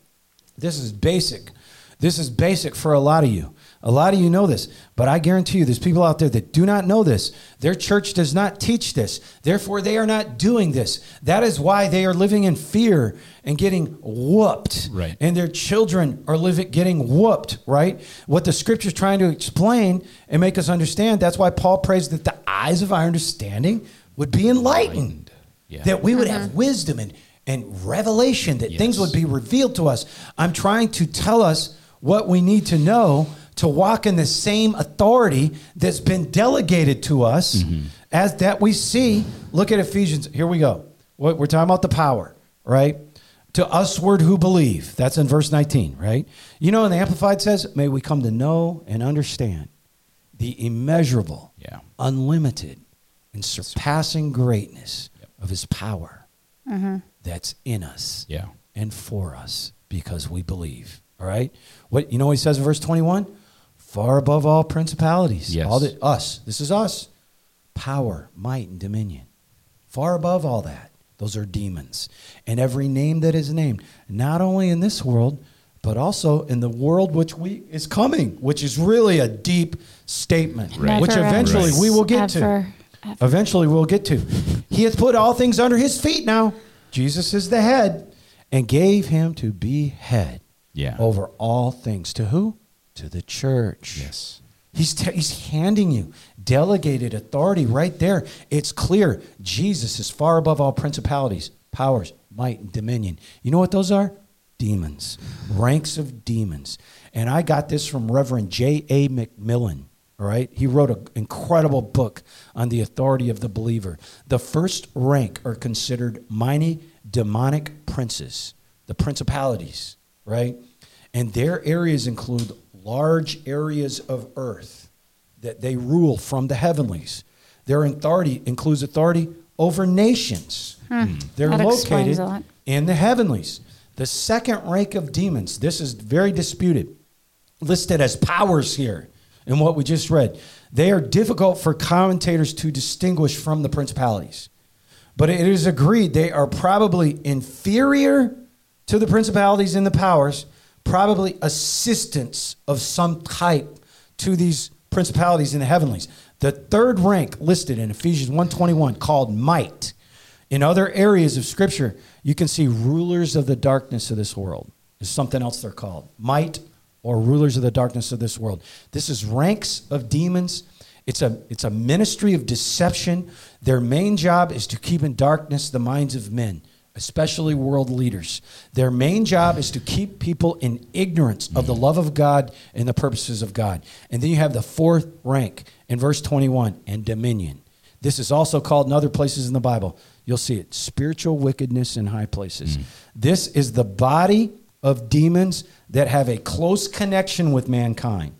this is basic. This is basic for a lot of you. A lot of you know this, but I guarantee you there's people out there that do not know this. Their church does not teach this. Therefore, they are not doing this. That is why they are living in fear and getting whooped. Right. And their children are living getting whooped, right? What the scripture's trying to explain and make us understand, that's why Paul prays that the eyes of our understanding would be enlightened. Yeah. That we would have uh-huh. wisdom and, and revelation, that things would be revealed to us. I'm trying to tell us what we need to know to walk in the same authority that's been delegated to us Mm-hmm. as that we see. Look at Ephesians. Here we go. What we're talking about the power, right? To usward who believe. That's in verse 19, right? You know, and the Amplified says, May we come to know and understand the immeasurable, Yeah. unlimited, and surpassing greatness of his power that's in us Yeah. and for us because we believe. All right? What you know what he says in verse 21? Far above all principalities. Yes. All the us. This is us. Power, might, and dominion. Far above all that. Those are demons. And every name that is named, not only in this world, but also in the world which we is coming, which is really a deep statement, Right. which eventually ends. we will get Ever, to. ever. Eventually we'll get to. He hath put all things under his feet now. Jesus is the head and gave him to be head Yeah. over all things. To who? To the church. Yes. He's, t- he's handing you delegated authority right there. It's clear Jesus is far above all principalities, powers, might, and dominion. You know what those are? Demons, ranks of demons. And I got this from Reverend J.A. MacMillan. All right. He wrote an incredible book on the authority of the believer. The first rank are considered mighty demonic princes, the principalities, right? And their areas include large areas of earth that they rule from the heavenlies. Their authority includes authority over nations. Hmm. They're That located in the heavenlies. The second rank of demons, this is very disputed, listed as powers here in what we just read. They are difficult for commentators to distinguish from the principalities. But it is agreed they are probably inferior to the principalities and the powers, probably assistance of some type to these principalities in the heavenlies. The third rank listed in Ephesians 1:21 called might. In other areas of scripture, you can see rulers of the darkness of this world. Is something else they're called. Might or rulers of the darkness of this world. This is ranks of demons It's a, it's a ministry of deception. Their main job is to keep in darkness the minds of men, especially world leaders. Their main job is to keep people in ignorance of the love of God and the purposes of God. And then you have the fourth rank in verse 21 and dominion. This is also called in other places in the Bible. You'll see it spiritual wickedness in high places. Mm. This is the body of demons that have a close connection with mankind.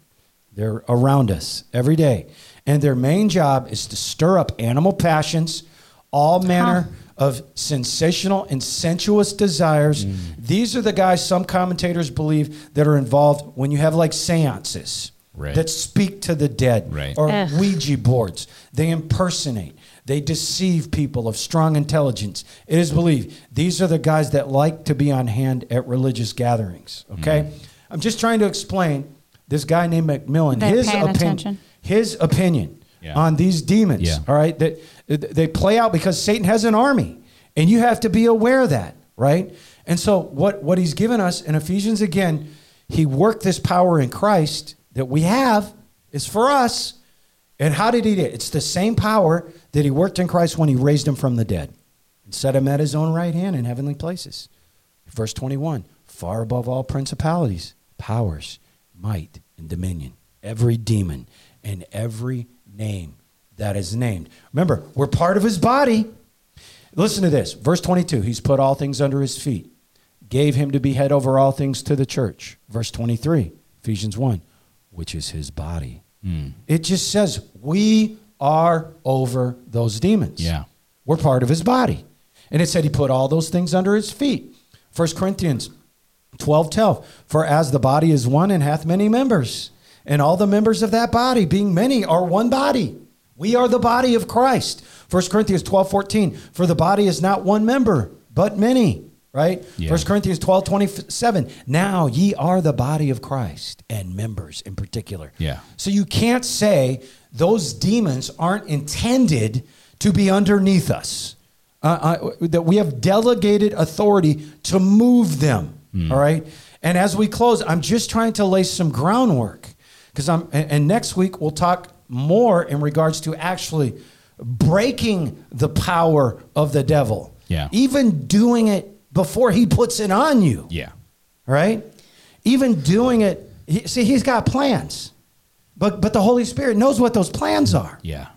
They're around us every day. And their main job is to stir up animal passions, all manner of sensational and sensuous desires. These are the guys some commentators believe that are involved when you have like seances Right. that speak to the dead Right. or Ugh. Ouija boards. They impersonate. They deceive people of strong intelligence. It is believed these are the guys that like to be on hand at religious gatherings. Okay, Mm-hmm. I'm just trying to explain this guy named MacMillan. They're his opinion. attention. His opinion Yeah. on these demons. Yeah. All right, that they play out because Satan has an army, and you have to be aware of that. Right, and so what what he's given us in Ephesians again, he worked this power in Christ that we have is for us. And how did he do it? It's the same power that he worked in Christ when he raised him from the dead and set him at his own right hand in heavenly places. Verse 21 far above all principalities, powers, might, and dominion, every demon and every name that is named. Remember, we're part of his body. Listen to this. Verse 22 He's put all things under his feet, gave him to be head over all things to the church. Verse 23, Ephesians 1, which is his body. Hmm. It just says we are over those demons. Yeah. We're part of his body. And it said he put all those things under his feet. 1 Corinthians 12 12. For as the body is one and hath many members, and all the members of that body, being many, are one body. We are the body of Christ. 1 Corinthians 12 14. For the body is not one member, but many. Right? Yeah. 1 Corinthians 12 27. Now ye are the body of Christ and members in particular. Yeah. So you can't say those demons aren't intended to be underneath us. Uh, uh, that we have delegated authority to move them. All right. And as we close, I'm just trying to lay some groundwork because I'm. And, next week we'll talk more in regards to actually breaking the power of the devil. Yeah. Even doing it before he puts it on you Yeah. right? Even doing it, he, see, he's got plans, but but the Holy Spirit knows what those plans are, Yeah.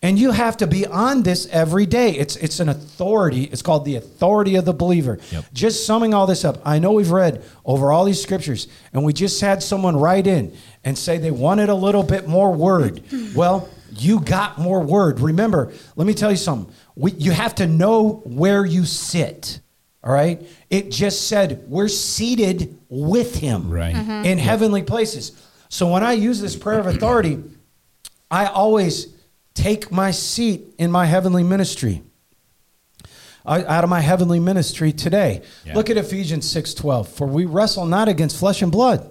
And you have to be on this every day. It's it's an authority. It's called the authority of the believer. Yep. Just summing all this up, I know we've read over all these scriptures, and we just had someone write in and say they wanted a little bit more word. well, you got more word. Remember, let me tell you something. We, you have to know where you sit. All right. It just said we're seated with him Right. in mm-hmm. heavenly places. So when I use this prayer of authority, I always take my seat in my heavenly ministry. Out of my heavenly ministry today. Yeah. Look at Ephesians 6:12. For we wrestle not against flesh and blood,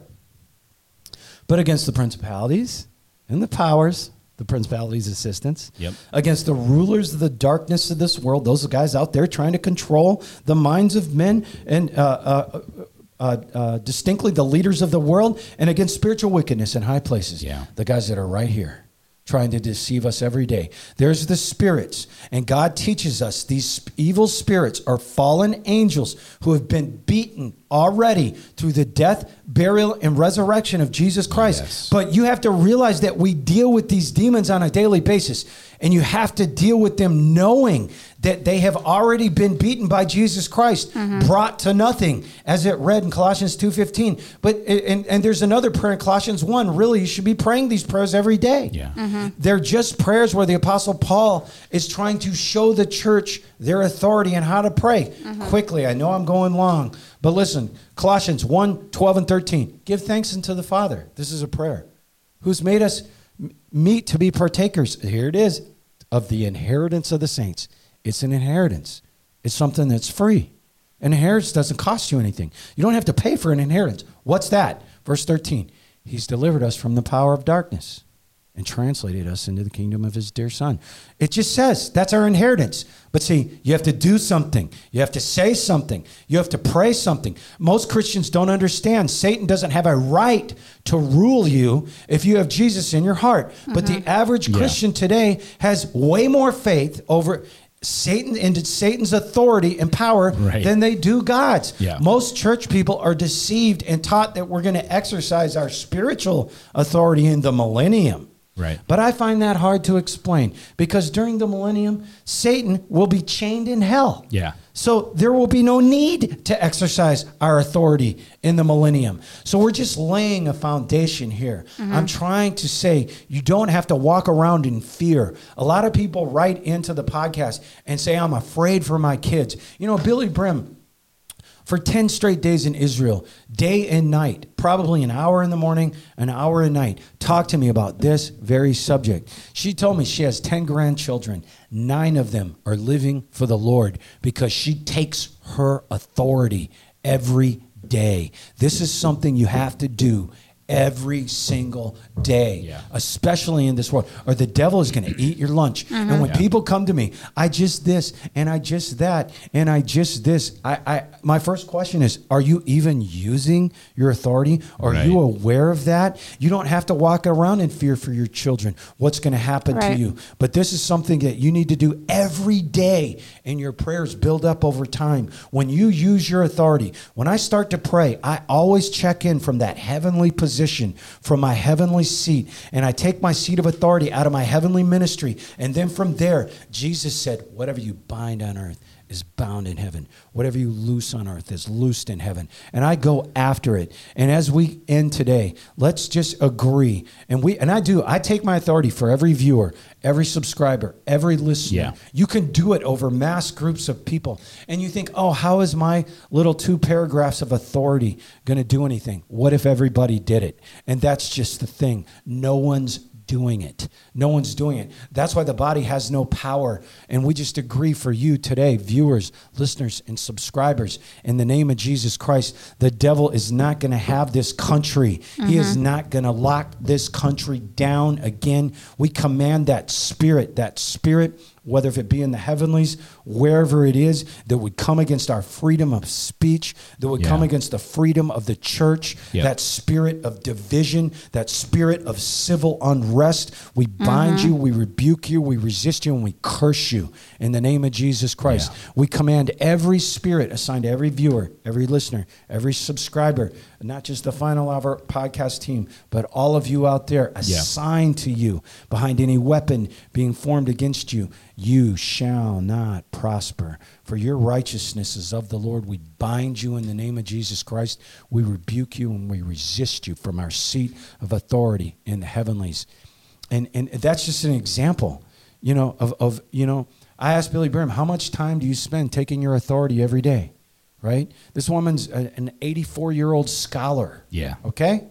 but against the principalities and the powers, the principalities' assistants, Yep. against the rulers of the darkness of this world, those guys out there trying to control the minds of men and uh, uh, uh, uh, distinctly the leaders of the world, and against spiritual wickedness in high places. Yeah. The guys that are right here trying to deceive us every day. There's the spirits, and God teaches us these evil spirits are fallen angels who have been beaten already through the death, burial, and resurrection of Jesus Christ. Yes. But you have to realize that we deal with these demons on a daily basis, and you have to deal with them knowing that they have already been beaten by Jesus Christ, mm-hmm. brought to nothing, as it read in Colossians 2:15. But and, and there's another prayer in Colossians 1. Really, you should be praying these prayers every day. Yeah. Mm-hmm. They're just prayers where the Apostle Paul is trying to show the church their authority and how to pray. Mm-hmm. Quickly, I know I'm going long, but listen Colossians 1 12 and 13. Give thanks unto the Father. This is a prayer. Who's made us meet to be partakers. Here it is of the inheritance of the saints. It's an inheritance, it's something that's free. An inheritance doesn't cost you anything. You don't have to pay for an inheritance. What's that? Verse 13. He's delivered us from the power of darkness and translated us into the kingdom of his dear son. It just says that's our inheritance. But see, you have to do something. You have to say something. You have to pray something. Most Christians don't understand Satan doesn't have a right to rule you if you have Jesus in your heart. But the mm-hmm. average Yeah. Christian today has way more faith over Satan into Satan's authority and power Right. than they do God's. Yeah. Most church people are deceived and taught that we're going to exercise our spiritual authority in the millennium. Right. But I find that hard to explain because during the millennium, Satan will be chained in hell. Yeah. So there will be no need to exercise our authority in the millennium. So we're just laying a foundation here. Mm-hmm. I'm trying to say you don't have to walk around in fear. A lot of people write into the podcast and say, I'm afraid for my kids. You know, Billye Brim, for 10 straight days in Israel, day and night, probably an hour in the morning, an hour at night, talked to me about this very subject. She told me she has 10 grandchildren. Nine of them are living for the Lord because she takes her authority every day. This is something you have to do every single day, Yeah. especially in this world, or the devil is going to eat your lunch. And when Yeah. people come to me, I just this and I just that and I just this. I, I my first question is, are you even using your authority? Are Right. you aware of that? You don't have to walk around in fear for your children. What's going to happen Right. to you? But this is something that you need to do every day, and your prayers build up over time. When you use your authority, when I start to pray, I always check in from that heavenly position, from my heavenly seat, and I take my seat of authority out of my heavenly ministry. And then from there, Jesus said, Whatever you bind on earth is bound in heaven. Whatever you loose on earth is loosed in heaven. And I go after it. And as we end today, let's just agree. And we and I do, I take my authority for every viewer, every subscriber, every listener. Yeah. You can do it over mass groups of people. And you think, oh, how is my little two paragraphs of authority going to do anything? What if everybody did it? And that's just the thing. No one's doing it. No one's doing it. That's why the body has no power. And we just agree for you today, viewers, listeners, and subscribers, in the name of Jesus Christ, the devil is not going to have this country. He is mm-hmm. not going to lock this country down again. We command that spirit, that spirit whether if it be in the heavenlies, wherever it is, that would come against our freedom of speech, that would come against the freedom of the church, Yep. that spirit of division, that spirit of civil unrest. We bind mm-hmm. you, we rebuke you, we resist you, and we curse you in the name of Jesus Christ. Yeah. We command every spirit assigned to every viewer, every listener, every subscriber, not just the Final Hour podcast team, but all of you out there Yeah. assigned to you behind any weapon being formed against you, you shall not prosper. For your righteousness is of the Lord. We bind you in the name of Jesus Christ. We rebuke you and we resist you from our seat of authority in the heavenlies. And, and that's just an example, you know, of, of, you know, I asked Billye Brim, how much time do you spend taking your authority every day? Right? This woman's a, an 84 year old scholar. Yeah. Okay?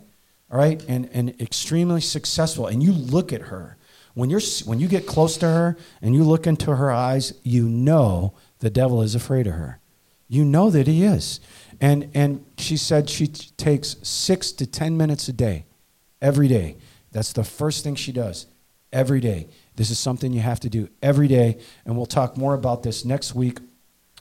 All right? And, and extremely successful. And you look at her. When, you're, when you get close to her and you look into her eyes, you know the devil is afraid of her. You know that he is. And, and she said she t- takes six to 10 minutes a day, every day. That's the first thing she does every day. This is something you have to do every day. And we'll talk more about this next week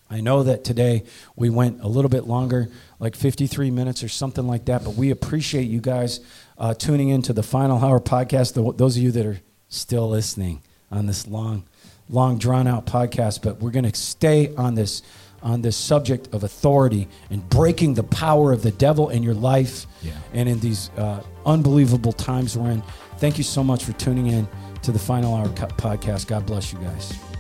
I know that today we went a little bit longer, like 53 minutes or something like that, but we appreciate you guys uh, tuning into the Final Hour podcast. Tho- Those of you that are still listening on this long, long drawn out podcast, but we're going to stay on this on this subject of authority and breaking the power of the devil in your life Yeah. and in these uh, unbelievable times we're in. Thank you so much for tuning in to the Final Hour podcast. God bless you guys.